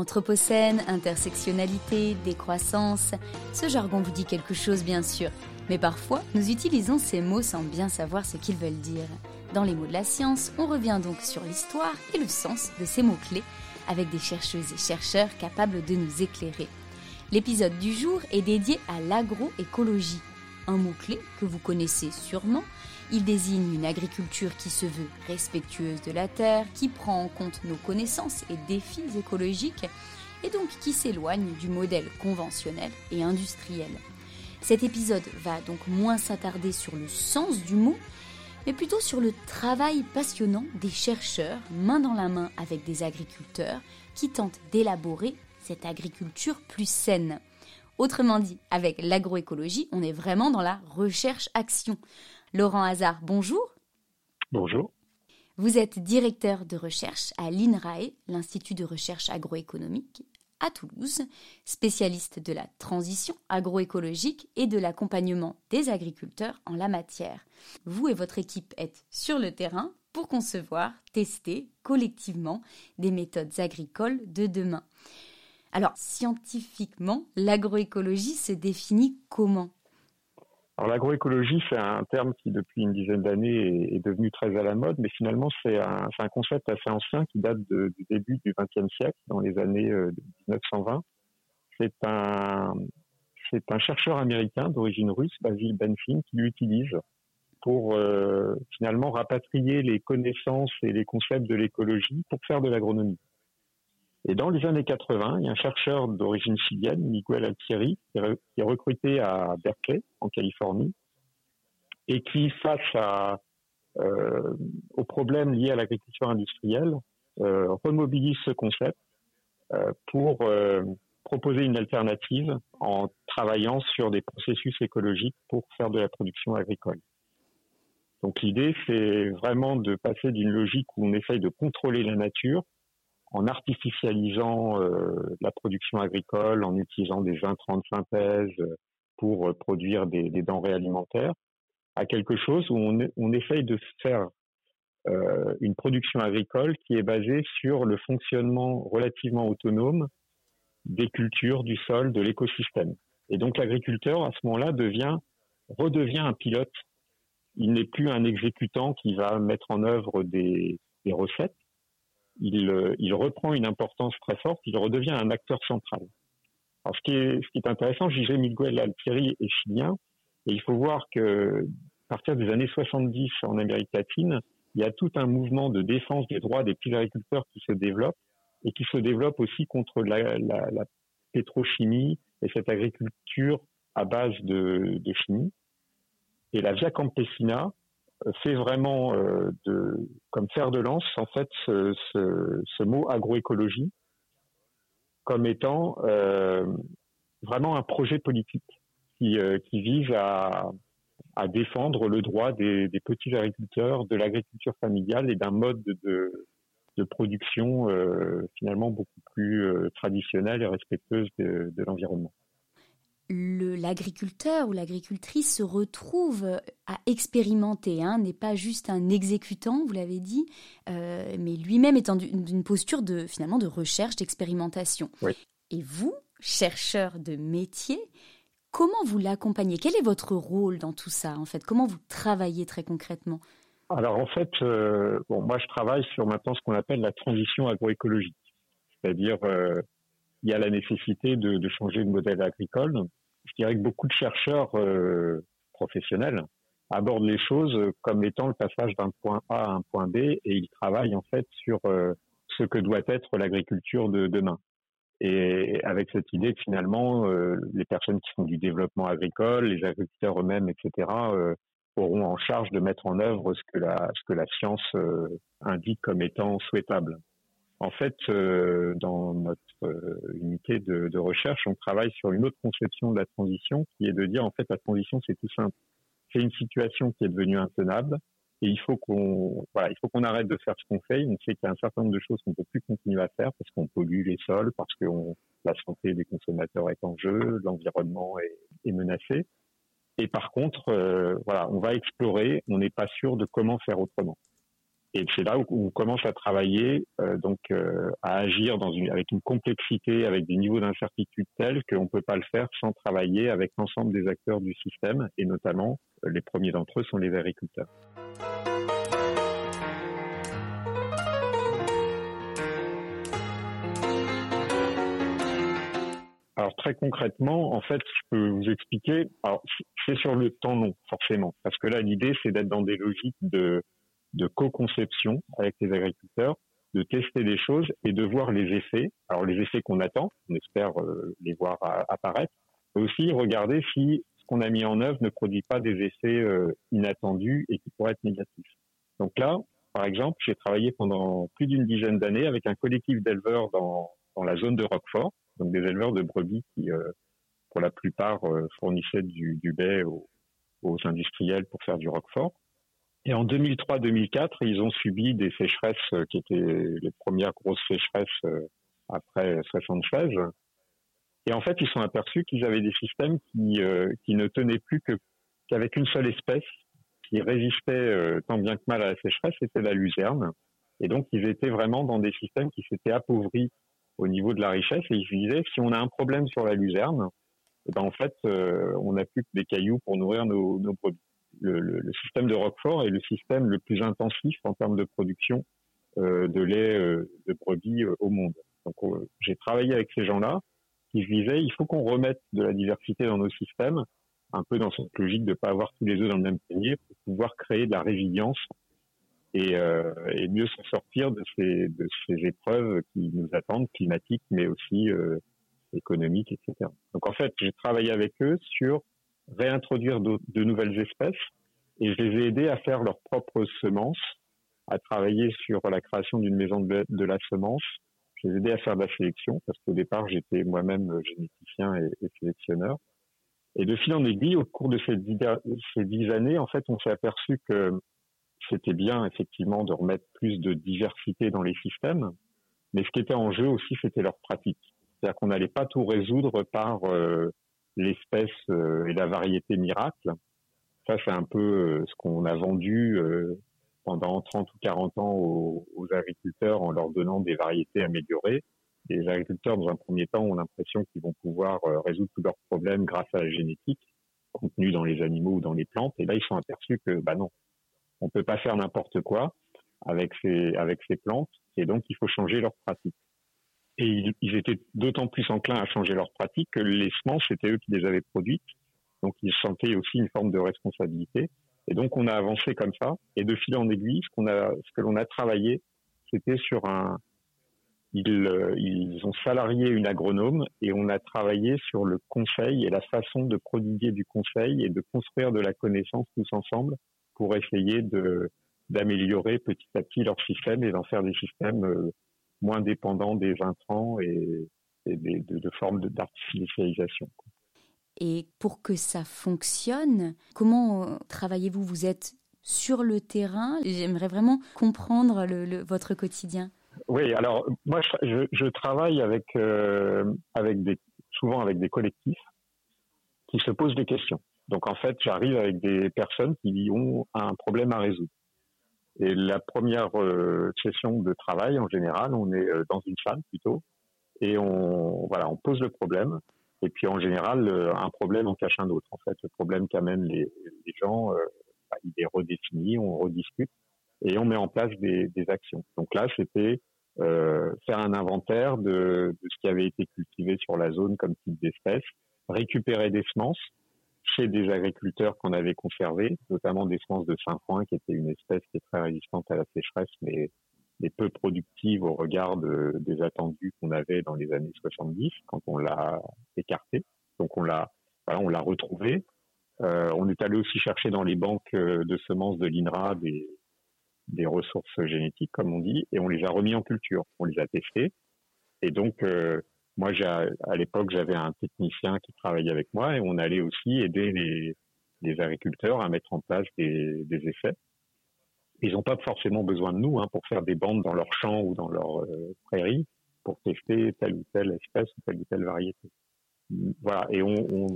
Anthropocène, intersectionnalité, décroissance, ce jargon vous dit quelque chose bien sûr, mais parfois nous utilisons ces mots sans bien savoir ce qu'ils veulent dire. Dans les mots de la science, on revient donc sur l'histoire et le sens de ces mots-clés avec des chercheuses et chercheurs capables de nous éclairer. L'épisode du jour est dédié à l'agroécologie, un mot-clé que vous connaissez sûrement. Il désigne une agriculture qui se veut respectueuse de la terre, qui prend en compte nos connaissances et défis écologiques, et donc qui s'éloigne du modèle conventionnel et industriel. Cet épisode va donc moins s'attarder sur le sens du mot, mais plutôt sur le travail passionnant des chercheurs, main dans la main avec des agriculteurs, qui tentent d'élaborer cette agriculture plus saine. Autrement dit, avec l'agroécologie, on est vraiment dans la recherche-action. Laurent Hazard, bonjour. Bonjour. Vous êtes directeur de recherche à l'INRAE, l'Institut de recherche agroéconomique, à Toulouse, spécialiste de la transition agroécologique et de l'accompagnement des agriculteurs en la matière. Vous et votre équipe êtes sur le terrain pour concevoir, tester collectivement des méthodes agricoles de demain. Alors, scientifiquement, l'agroécologie se définit comment? Alors l'agroécologie, c'est un terme qui depuis une dizaine d'années est, devenu très à la mode, mais finalement c'est un, concept assez ancien qui date du début du XXe siècle, dans les années 1920. Euh, c'est un, chercheur américain d'origine russe, Basil Benfin, qui l'utilise pour euh, finalement rapatrier les connaissances et les concepts de l'écologie pour faire de l'agronomie. Et dans les années 80, il y a un chercheur d'origine chilienne, Miguel Altieri, qui est recruté à Berkeley, en Californie, et qui, face à, euh, aux problèmes liés à l'agriculture industrielle, euh, remobilise ce concept euh, pour euh, proposer une alternative en travaillant sur des processus écologiques pour faire de la production agricole. Donc l'idée, c'est vraiment de passer d'une logique où on essaye de contrôler la nature en artificialisant euh, la production agricole, en utilisant des intrants de synthèse euh, pour euh, produire des, des, denrées alimentaires, à quelque chose où on, on essaye de faire euh, une production agricole qui est basée sur le fonctionnement relativement autonome des cultures, du sol, de l'écosystème. Et donc l'agriculteur, à ce moment-là, devient, redevient un pilote. Il n'est plus un exécutant qui va mettre en œuvre des, des recettes, il, il, reprend une importance très forte, il redevient un acteur central. Alors, ce qui est, ce qui est intéressant, J.G. Miguel Altieri est chilien, et il faut voir que, à partir des années 70 en Amérique latine, il y a tout un mouvement de défense des droits des petits agriculteurs qui se développe, et qui se développe aussi contre la, la, la pétrochimie et cette agriculture à base de, de chimie. Et la Via Campesina, fait vraiment euh, de, comme fer de lance en fait ce, mot agroécologie comme étant euh, vraiment un projet politique qui, euh, qui vise à, à, défendre le droit des, petits agriculteurs, de l'agriculture familiale et d'un mode de, de production finalement beaucoup plus euh, traditionnelle et respectueuse de, de l'environnement l'agriculteur ou l'agricultrice se retrouve à expérimenter, hein, n'est pas juste un exécutant, vous l'avez dit, euh, mais lui-même est dans une posture de finalement de recherche, d'expérimentation. Et vous, chercheur de métier, comment vous l'accompagnez? Quel est votre rôle dans tout ça en fait? Comment vous travaillez très concrètement? Alors en fait, euh, bon, moi je travaille sur maintenant ce qu'on appelle la transition agroécologique, c'est-à-dire euh, il y a la nécessité de, de, changer de modèle agricole je dirais que beaucoup de chercheurs euh, professionnels abordent les choses comme étant le passage d'un point A à un point B et ils travaillent en fait sur euh, ce que doit être l'agriculture de demain. Et avec cette idée que finalement, euh, les personnes qui font du développement agricole, les agriculteurs eux-mêmes, etc., euh, auront en charge de mettre en œuvre ce que la, ce que la science euh, indique comme étant souhaitable. En fait, euh, dans notre euh, unité de, de, recherche, on travaille sur une autre conception de la transition, qui est de dire en fait la transition c'est tout simple. C'est une situation qui est devenue intenable et il faut qu'on voilà, il faut qu'on arrête de faire ce qu'on fait. On sait qu'il y a un certain nombre de choses qu'on peut plus continuer à faire parce qu'on pollue les sols, parce que on, la santé des consommateurs est en jeu, l'environnement est, est, menacé. Et par contre, euh, voilà, on va explorer. On n'est pas sûr de comment faire autrement. Et c'est là où on commence à travailler, euh, donc euh, à agir dans une, avec une complexité, avec des niveaux d'incertitude tels qu'on ne peut pas le faire sans travailler avec l'ensemble des acteurs du système, et notamment euh, les premiers d'entre eux sont les agriculteurs. Alors très concrètement, en fait, je peux vous expliquer. C'est sur le temps long, forcément, parce que là l'idée c'est d'être dans des logiques de de co-conception avec les agriculteurs, de tester des choses et de voir les effets. Alors les effets qu'on attend, on espère euh, les voir apparaître, mais aussi regarder si ce qu'on a mis en œuvre ne produit pas des effets euh, inattendus et qui pourraient être négatifs. Donc là, par exemple, j'ai travaillé pendant plus d'une dizaine d'années avec un collectif d'éleveurs dans, dans la zone de Roquefort, donc des éleveurs de brebis qui, euh, pour la plupart, fournissaient du, du aux, aux industriels pour faire du Roquefort. Et en 2003-2004, ils ont subi des sécheresses euh, qui étaient les premières grosses sécheresses euh, après 76. Et en fait, ils sont aperçus qu'ils avaient des systèmes qui, euh, qui ne tenaient plus que qu'avec une seule espèce qui résistait tant bien que mal à la sécheresse, c'était la luzerne. Et donc, ils étaient vraiment dans des systèmes qui s'étaient appauvris au niveau de la richesse. Et ils se disaient, si on a un problème sur la luzerne, eh ben en fait, on n'a plus que des cailloux pour nourrir nos, nos brebis le, le, système de Roquefort est le système le plus intensif en termes de production euh, de lait euh, de brebis euh, au monde. Donc j'ai travaillé avec ces gens-là qui se disaient il faut qu'on remette de la diversité dans nos systèmes, un peu dans cette logique de ne pas avoir tous les œufs dans le même panier pour pouvoir créer de la résilience et, euh, et mieux s'en sortir de ces, de ces épreuves qui nous attendent, climatiques, mais aussi euh, économiques, etc. Donc en fait, j'ai travaillé avec eux sur réintroduire de, nouvelles espèces et je les ai aidés à faire leurs propres semences, à travailler sur la création d'une maison de, la semence. Je les ai aidés à faire de la sélection parce qu'au départ j'étais moi-même généticien et, sélectionneur. Et de fil en aiguille, au cours de ces dix, années, en fait, on s'est aperçu que c'était bien effectivement de remettre plus de diversité dans les systèmes, mais ce qui était en jeu aussi, c'était leur pratique. C'est-à-dire qu'on n'allait pas tout résoudre par euh, l'espèce euh, et la variété miracle. Ça, c'est un peu euh, ce qu'on a vendu euh, pendant 30 ou 40 ans aux, agriculteurs en leur donnant des variétés améliorées. les agriculteurs, dans un premier temps, ont l'impression qu'ils vont pouvoir résoudre tous leurs problèmes grâce à la génétique contenue dans les animaux ou dans les plantes. Et là, ils sont aperçus que, bah non, on peut pas faire n'importe quoi avec ces, avec ces plantes. Et donc, il faut changer leurs pratiques. Et ils, étaient d'autant plus enclins à changer leurs pratiques que les semences, c'était eux qui les avaient produites. Donc ils sentaient aussi une forme de responsabilité. Et donc on a avancé comme ça. Et de fil en aiguille, ce, que l'on a travaillé, c'était sur un... Ils, euh, ils ont salarié une agronome et on a travaillé sur le conseil et la façon de prodiguer du conseil et de construire de la connaissance tous ensemble pour essayer d'améliorer petit à petit leur système et d'en faire des systèmes euh, moins dépendant des intrants et, et de, de, formes d'artificialisation. Et pour que ça fonctionne, comment euh, travaillez-vous? Vous êtes sur le terrain? J'aimerais vraiment comprendre le, votre quotidien. Oui, alors moi je, je travaille avec, euh, avec des, souvent avec des collectifs qui se posent des questions. Donc en fait, j'arrive avec des personnes qui ont un problème à résoudre. Et la première euh, session de travail, en général, on est euh, dans une salle plutôt, et on voilà, on pose le problème. Et puis en général, un problème en cache un autre. En fait, le problème qu'amènent les, gens, euh, bah, il est redéfini, on rediscute et on met en place des, actions. Donc là, c'était euh, faire un inventaire de, de, ce qui avait été cultivé sur la zone comme type d'espèce, récupérer des semences, chez des agriculteurs qu'on avait conservés, notamment des semences de Saint-Foin, qui était une espèce qui est très résistante à la sécheresse, mais, peu productive au regard des attendus qu'on avait dans les années 70 quand on l'a écarté. Donc on l'a, on l'a retrouvé. Euh, on est allé aussi chercher dans les banques euh, de semences de l'INRA des, des ressources génétiques, comme on dit, et on les a remis en culture. On les a testés. Et donc, euh, moi, à l'époque, j'avais un technicien qui travaillait avec moi et on allait aussi aider les, agriculteurs à mettre en place des, des essais. Ils n'ont pas forcément besoin de nous hein, pour faire des bandes dans leur champ ou dans leur euh, prairie pour tester telle ou telle espèce ou telle ou telle variété. Voilà, et on, on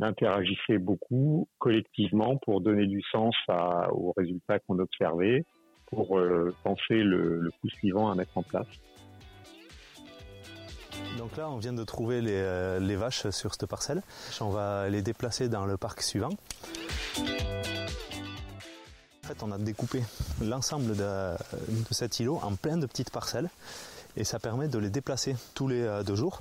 interagissait beaucoup collectivement pour donner du sens à, aux résultats qu'on observait pour penser le, le coup suivant à mettre en place. Donc là, on vient de trouver les, vaches sur cette parcelle. On va les déplacer dans le parc suivant. En fait, on a découpé l'ensemble de, cet îlot en plein de petites parcelles et ça permet de les déplacer tous les deux jours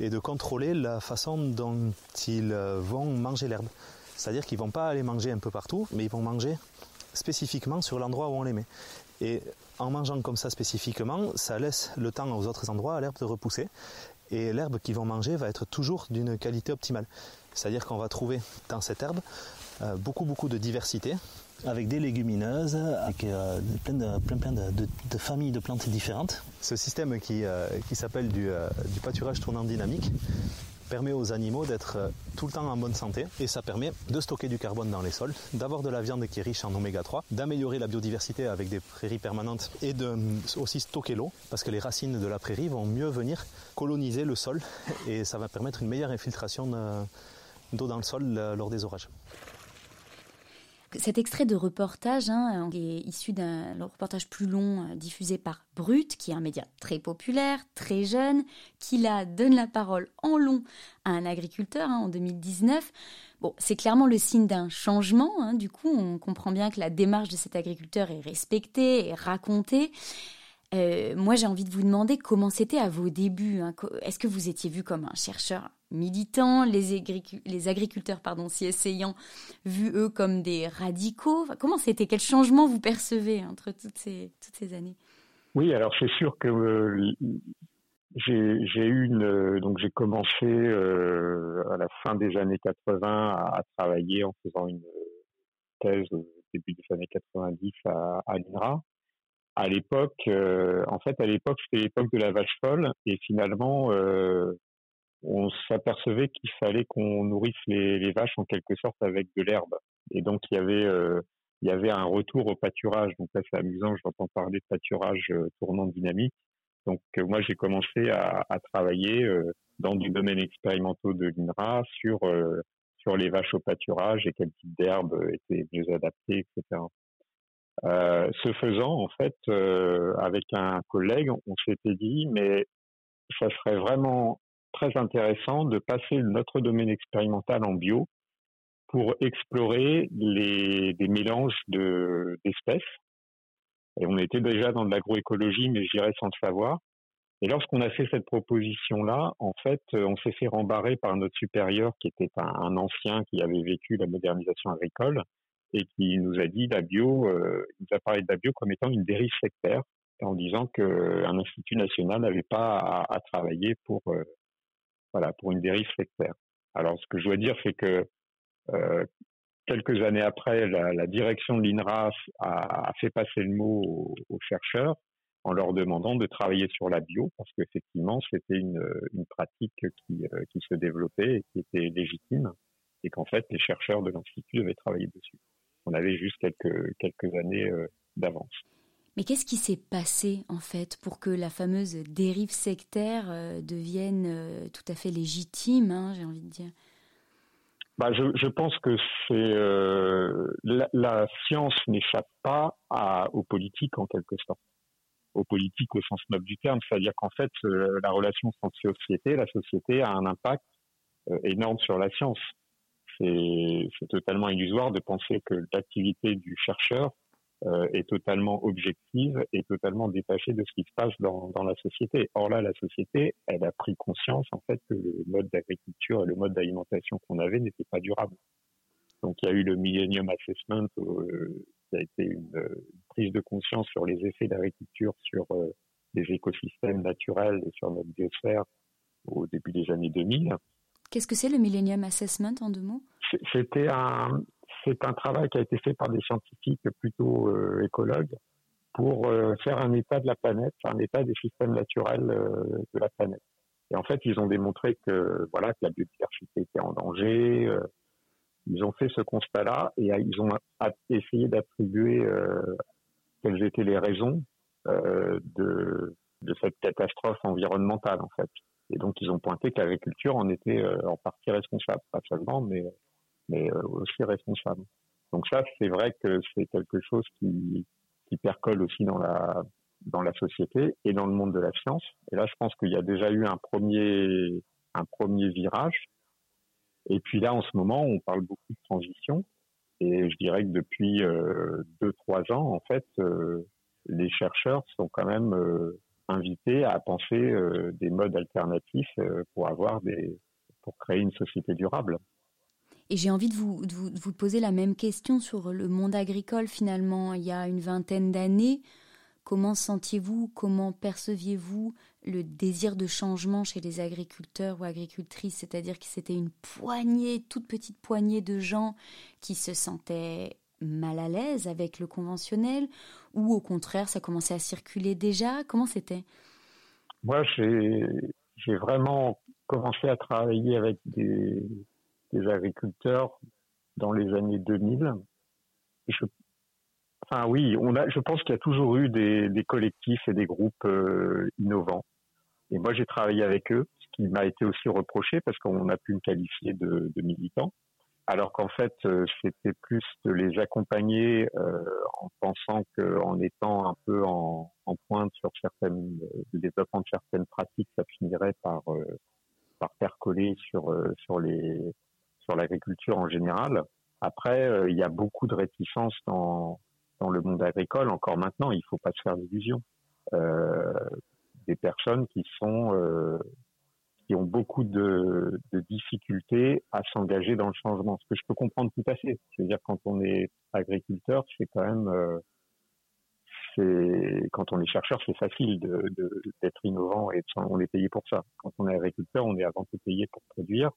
et de contrôler la façon dont ils vont manger l'herbe. C'est-à-dire qu'ils vont pas aller manger un peu partout, mais ils vont manger spécifiquement sur l'endroit où on les met. Et en mangeant comme ça spécifiquement, ça laisse le temps aux autres endroits à l'herbe de repousser. Et l'herbe qu'ils vont manger va être toujours d'une qualité optimale. C'est-à-dire qu'on va trouver dans cette herbe euh, beaucoup beaucoup de diversité, avec des légumineuses, avec euh, plein, de, plein, de, familles de plantes différentes. Ce système qui, euh, qui s'appelle du, du, pâturage tournant dynamique permet aux animaux d'être tout le temps en bonne santé et ça permet de stocker du carbone dans les sols, d'avoir de la viande qui est riche en oméga 3, d'améliorer la biodiversité avec des prairies permanentes et de aussi stocker l'eau parce que les racines de la prairie vont mieux venir coloniser le sol et ça va permettre une meilleure infiltration d'eau dans le sol lors des orages. Cet extrait de reportage hein, est issu d'un reportage plus long euh, diffusé par Brut, qui est un média très populaire, très jeune, qui là donne la parole en long à un agriculteur hein, en 2019. Bon, c'est clairement le signe d'un changement. Hein, du coup, on comprend bien que la démarche de cet agriculteur est respectée et racontée. Euh, moi, j'ai envie de vous demander comment c'était à vos débuts. Est-ce que vous étiez vu comme un chercheur militant, les, agriculteurs pardon, s'y essayant, vus eux comme des radicaux. Comment c'était? Quel changement vous percevez entre toutes ces, toutes ces années? Oui, alors c'est sûr que euh, j'ai une donc j'ai commencé euh, à la fin des années 80 à, travailler en faisant une thèse au début des années 90 à, à l'INRA. À l'époque, euh, en fait, à l'époque, c'était l'époque de la vache folle, et finalement, euh, on s'apercevait qu'il fallait qu'on nourrisse les, les, vaches en quelque sorte avec de l'herbe. Et donc, il y avait, euh, il y avait un retour au pâturage. Donc là, c'est amusant, j'entends parler de pâturage tournant dynamique. Donc, moi, j'ai commencé à, travailler dans du domaine expérimental de l'INRA sur sur les vaches au pâturage et quel type d'herbe était mieux adapté, etc. Euh, ce faisant, en fait, euh, avec un collègue, on s'était dit, mais ça serait vraiment très intéressant de passer notre domaine expérimental en bio pour explorer des mélanges de, d'espèces. Et on était déjà dans de l'agroécologie, mais j'irais sans le savoir. Et lorsqu'on a fait cette proposition-là, en fait, on s'est fait rembarrer par notre supérieur, qui était un ancien qui avait vécu la modernisation agricole, et qui nous a dit la bio, euh, il nous a parlé de la bio comme étant une dérive sectaire, en disant qu'un institut national n'avait pas à, travailler pour euh, voilà pour une dérive sectaire. Alors ce que je dois dire, c'est que euh, quelques années après, la, direction de l'INRAS a, fait passer le mot aux, chercheurs en leur demandant de travailler sur la bio, parce qu'effectivement, c'était une, pratique qui, qui se développait et qui était légitime, et qu'en fait, les chercheurs de l'Institut devaient travailler dessus on avait juste quelques, quelques années euh, d'avance. Mais qu'est-ce qui s'est passé en fait pour que la fameuse dérive sectaire euh, devienne euh, tout à fait légitime, hein, j'ai envie de dire? Bah, je, pense que c'est la, science n'échappe pas aux politiques en quelque sorte, aux politiques au sens noble du terme, c'est-à-dire qu'en fait la relation société, la société a un impact énorme sur la science. C'est totalement illusoire de penser que l'activité du chercheur euh, est totalement objective et totalement détachée de ce qui se passe dans, dans la société. Or là, la société, elle a pris conscience en fait que le mode d'agriculture et le mode d'alimentation qu'on avait n'était pas durable. Donc il y a eu le Millennium Assessment euh, qui a été une, prise de conscience sur les effets d'agriculture sur euh, les écosystèmes naturels et sur notre biosphère au début des années 2000. Qu'est-ce que c'est le Millennium Assessment en deux mots? C'était un, c'est un travail qui a été fait par des scientifiques plutôt euh, écologues pour euh, faire un état de la planète, un état des systèmes naturels euh, de la planète. Et en fait, ils ont démontré que voilà que la biodiversité était en danger. ils ont fait ce constat-là et ils ont essayé d'attribuer quelles étaient les raisons de, de cette catastrophe environnementale en fait. Et donc, ils ont pointé que l'agriculture en était en partie responsable, pas seulement, mais, mais euh, aussi responsable. Donc ça, c'est vrai que c'est quelque chose qui, qui percole aussi dans la dans la société et dans le monde de la science. Et là, je pense qu'il y a déjà eu un premier un premier virage. Et puis là, en ce moment, on parle beaucoup de transition. Et je dirais que depuis euh, deux trois ans, en fait, euh, les chercheurs sont quand même euh, invités à penser euh, des modes alternatifs pour avoir des pour créer une société durable. Et j'ai envie de vous, de vous, poser la même question sur le monde agricole finalement. Il y a une vingtaine d'années, comment sentiez-vous, comment perceviez-vous le désir de changement chez les agriculteurs ou agricultrices? C'est-à-dire que c'était une poignée, toute petite poignée de gens qui se sentaient mal à l'aise avec le conventionnel ou au contraire ça commençait à circuler déjà? Comment c'était? Moi j'ai vraiment commencé à travailler avec des, des agriculteurs dans les années 2000. Je, enfin oui, on a, je pense qu'il y a toujours eu des, collectifs et des groupes euh, innovants. Et moi, j'ai travaillé avec eux, ce qui m'a été aussi reproché parce qu'on a pu me qualifier de, militants. Alors qu'en fait, euh, c'était plus de les accompagner euh, en pensant qu'en étant un peu en, en, pointe sur certaines, le développement de certaines pratiques, ça finirait par par percoler sur sur les sur l'agriculture en général. Après, euh, il y a beaucoup de réticences dans, dans le monde agricole encore maintenant. Il ne faut pas se faire d'illusions. Euh, des personnes qui sont euh, qui ont beaucoup de, de difficultés à s'engager dans le changement. Ce que je peux comprendre tout à fait. C'est-à-dire quand on est agriculteur, c'est quand même c'est quand on est chercheur, c'est facile d'être innovant et on est payé pour ça. Quand on est agriculteur, on est avant tout payé pour produire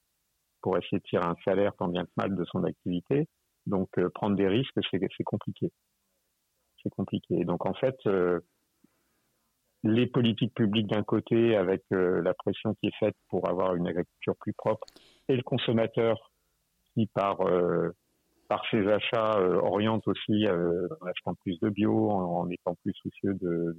pour essayer de tirer un salaire tant bien que mal de son activité. Donc euh, prendre des risques, c'est compliqué. C'est compliqué. Donc en fait, euh, les politiques publiques d'un côté, avec euh, la pression qui est faite pour avoir une agriculture plus propre, et le consommateur qui par ses achats oriente aussi en achetant plus de bio, en, étant plus soucieux de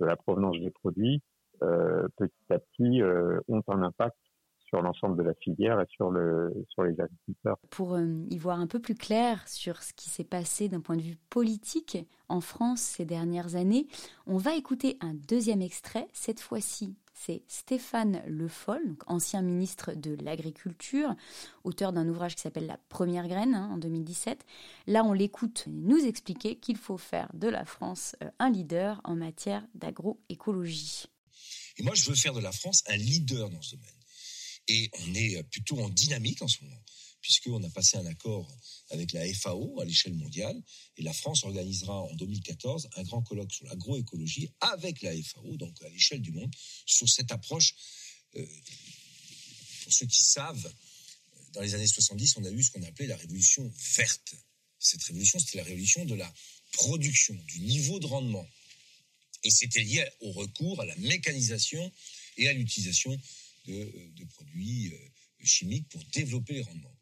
la provenance des produits, petit à petit ont un impact sur l'ensemble de la filière et sur, le, sur les agriculteurs. Pour euh, y voir un peu plus clair sur ce qui s'est passé d'un point de vue politique en France ces dernières années, on va écouter un deuxième extrait. Cette fois-ci, c'est Stéphane Le Foll, ancien ministre de l'Agriculture, auteur d'un ouvrage qui s'appelle La Première Graine hein, en 2017. Là, on l'écoute nous expliquer qu'il faut faire de la France euh, un leader en matière d'agroécologie. Et moi, je veux faire de la France un leader dans ce domaine. Et on est plutôt en dynamique en ce moment, puisqu'on a passé un accord avec la FAO à l'échelle mondiale, et la France organisera en 2014 un grand colloque sur l'agroécologie avec la FAO, donc à l'échelle du monde, sur cette approche. Euh, pour ceux qui savent, dans les années 70, on a eu ce qu'on appelait la révolution verte. Cette révolution, c'était la révolution de la production, du niveau de rendement. Et c'était lié au recours à la mécanisation et à l'utilisation de, produits euh, chimiques pour développer les rendements.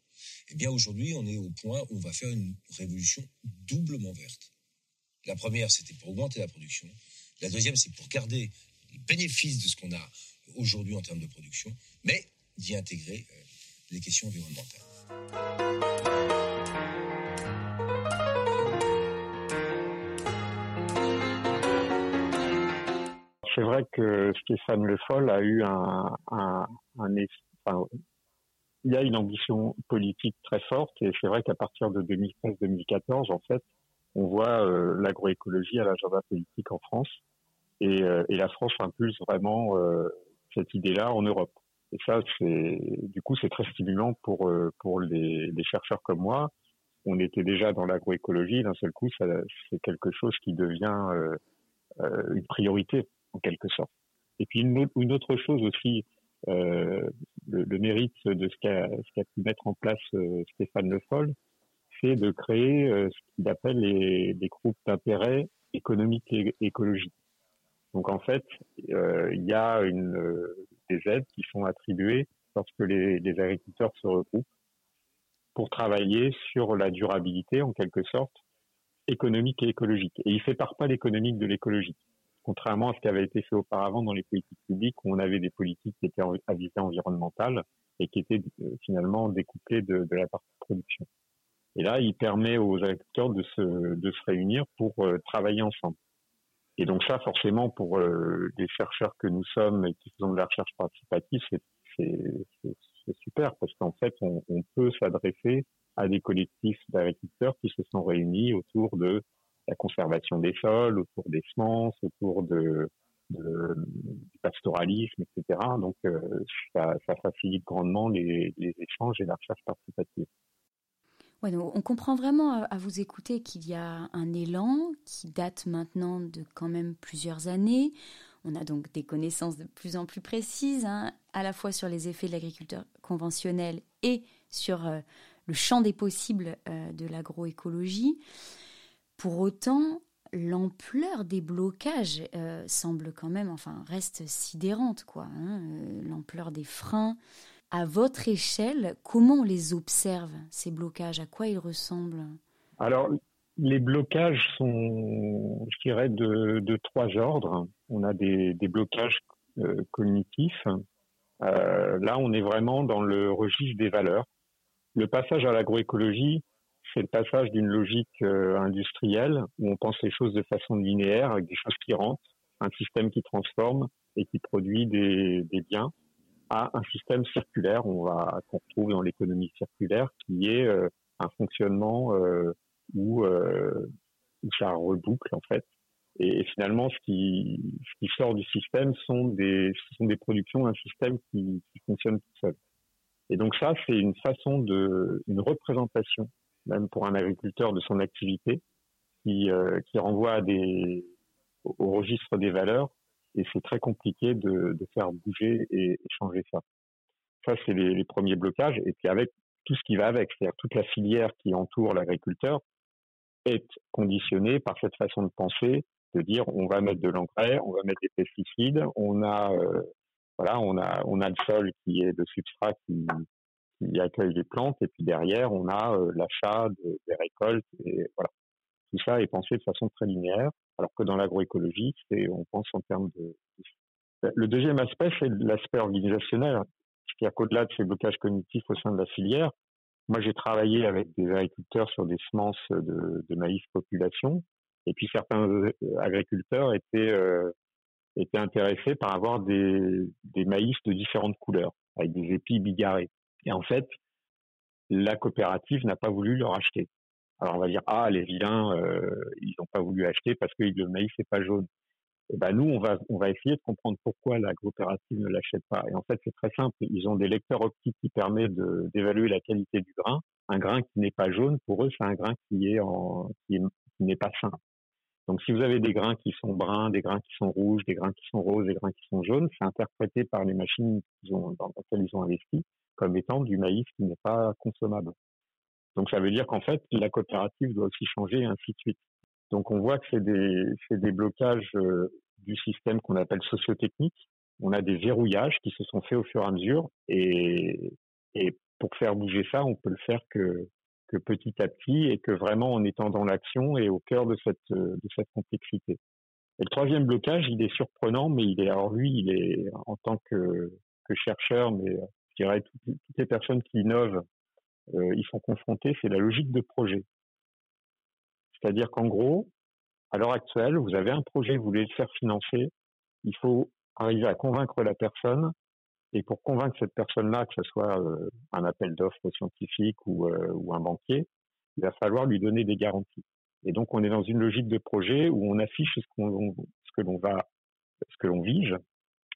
Eh bien, aujourd'hui, on est au point où on va faire une révolution doublement verte. La première, c'était pour augmenter la production. La deuxième, c'est pour garder les bénéfices de ce qu'on a aujourd'hui en termes de production, mais d'y intégrer euh, les questions environnementales. C'est vrai que Stéphane Le Foll a eu un, il y a une ambition politique très forte et c'est vrai qu'à partir de 2013-2014, en fait, on voit euh, l'agroécologie à l'agenda politique en France et, euh, la France impulse vraiment euh, cette idée-là en Europe. Et ça, c'est du coup, c'est très stimulant pour pour les, chercheurs comme moi. On était déjà dans l'agroécologie, d'un seul coup, c'est quelque chose qui devient une priorité en quelque sorte. Et puis une, autre chose aussi, euh, le, mérite de ce qu'a pu mettre en place euh, Stéphane Le Foll, c'est de créer euh, ce qu'il appelle les, groupes d'intérêt économique et écologique. Donc en fait, il y a des aides qui sont attribuées lorsque les, les agriculteurs se regroupent pour travailler sur la durabilité en quelque sorte économique et écologique. Et il ne sépare pas l'économique de l'écologique contrairement à ce qui avait été fait auparavant dans les politiques publiques où on avait des politiques qui étaient à visée environnementale et qui étaient euh, finalement découplées de, la partie production. Et là, il permet aux agriculteurs de se, de se réunir pour euh, travailler ensemble. Et donc ça, forcément, pour euh, les chercheurs que nous sommes et qui faisons de la recherche participative, c'est super parce qu'en fait, on, on peut s'adresser à des collectifs d'agriculteurs qui se sont réunis autour de la conservation des sols, autour des semences, autour de, du pastoralisme, etc. Donc euh, ça, facilite grandement les, échanges et la recherche participative. Ouais, donc on comprend vraiment à, vous écouter qu'il y a un élan qui date maintenant de quand même plusieurs années. On a donc des connaissances de plus en plus précises, hein, à la fois sur les effets de l'agriculture conventionnelle et sur euh, le champ des possibles euh, de l'agroécologie. Pour autant, l'ampleur des blocages euh, semble quand même, enfin, reste sidérante, quoi. Hein, l'ampleur des freins, à votre échelle, comment on les observe, ces blocages? À quoi ils ressemblent? Alors, les blocages sont, je dirais, de, trois ordres. On a des, blocages euh, cognitifs. Euh, là, on est vraiment dans le registre des valeurs. Le passage à l'agroécologie, c'est le passage d'une logique euh, industrielle où on pense les choses de façon linéaire, avec des choses qui rentrent, un système qui transforme et qui produit des biens, à un système circulaire, qu'on retrouve dans l'économie circulaire, qui est euh, un fonctionnement euh, où, ça reboucle en fait. Et, finalement, ce qui, ce sort du système sont des, sont des productions, un système qui, qui fonctionne tout seul. Et donc ça, c'est une façon de, une représentation, même pour un agriculteur, de son activité, qui, qui renvoie à des, au registre des valeurs et c'est très compliqué de, de, faire bouger et, changer ça. Ça, c'est les, premiers blocages. Et puis avec tout ce qui va avec, c'est-à-dire toute la filière qui entoure l'agriculteur, est conditionnée par cette façon de penser, de dire on va mettre de l'engrais, on va mettre des pesticides, on a euh, voilà, on a on a le sol qui est de substrat qui, qui accueille les plantes, et puis derrière on a euh, l'achat de, des récoltes et voilà. Tout ça est pensé de façon très linéaire alors que dans l'agroécologie, c'est on pense en termes de. Le deuxième aspect, c'est l'aspect organisationnel, c'est-à-dire qu'au-delà de ces blocages cognitifs au sein de la filière, moi j'ai travaillé avec des agriculteurs sur des semences de, de maïs population, et puis certains euh, agriculteurs étaient euh, étaient intéressés par avoir des, des maïs de différentes couleurs, avec des épis bigarrés. Et en fait, la coopérative n'a pas voulu leur acheter. Alors on va dire ah les vilains euh, ils n'ont pas voulu acheter parce que le maïs c'est pas jaune. Et eh ben nous on va on va essayer de comprendre pourquoi la coopérative ne l'achète pas. Et en fait c'est très simple. Ils ont des lecteurs optiques qui permettent d'évaluer la qualité du grain. Un grain qui n'est pas jaune pour eux c'est un grain qui est qui n'est pas sain. Donc si vous avez des grains qui sont bruns, des grains qui sont rouges, des grains qui sont roses, des grains qui sont jaunes, c'est interprété par les machines dans lesquelles ils ont investi comme étant du maïs qui n'est pas consommable. Donc ça veut dire qu'en fait, la coopérative doit aussi changer et ainsi de suite. Donc on voit que c'est des, des blocages euh, du système qu'on appelle sociotechnique. On a des verrouillages qui se sont faits au fur et à mesure et, et pour faire bouger ça, on peut le faire que, que petit à petit et que vraiment en étant dans l'action et au cœur de cette, de cette complexité. Et le troisième blocage, il est surprenant, mais il est, alors lui, il est en tant que, que chercheur, mais je dirais toutes, les personnes qui innovent euh, ils sont confrontés, c'est la logique de projet. C'est-à-dire qu'en gros, à l'heure actuelle, vous avez un projet, vous voulez le faire financer, il faut arriver à convaincre la personne, et pour convaincre cette personne-là, que ce soit euh, un appel d'offres scientifique ou, euh, ou un banquier, il va falloir lui donner des garanties. Et donc, on est dans une logique de projet où on affiche ce, qu'on, ce que l'on va, ce que l'on vise,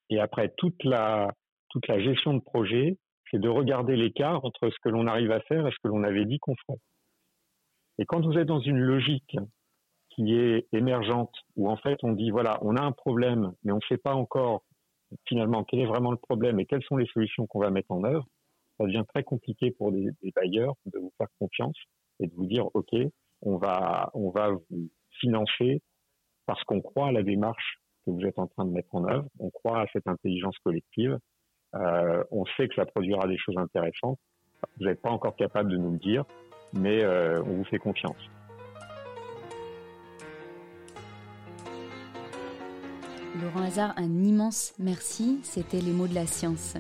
et après toute la toute la gestion de projet, c'est de regarder l'écart entre ce que l'on arrive à faire et ce que l'on avait dit qu'on ferait. Et quand vous êtes dans une logique qui est émergente, où en fait on dit voilà, on a un problème, mais on ne sait pas encore finalement quel est vraiment le problème et quelles sont les solutions qu'on va mettre en œuvre, ça devient très compliqué pour des, bailleurs de vous faire confiance et de vous dire ok, on va on va vous financer parce qu'on croit à la démarche que vous êtes en train de mettre en œuvre, on croit à cette intelligence collective euh, on sait que ça produira des choses intéressantes. Vous n'êtes pas encore capable de nous le dire, mais euh, on vous fait confiance. Laurent Hazard, un immense merci. C'était les mots de la science.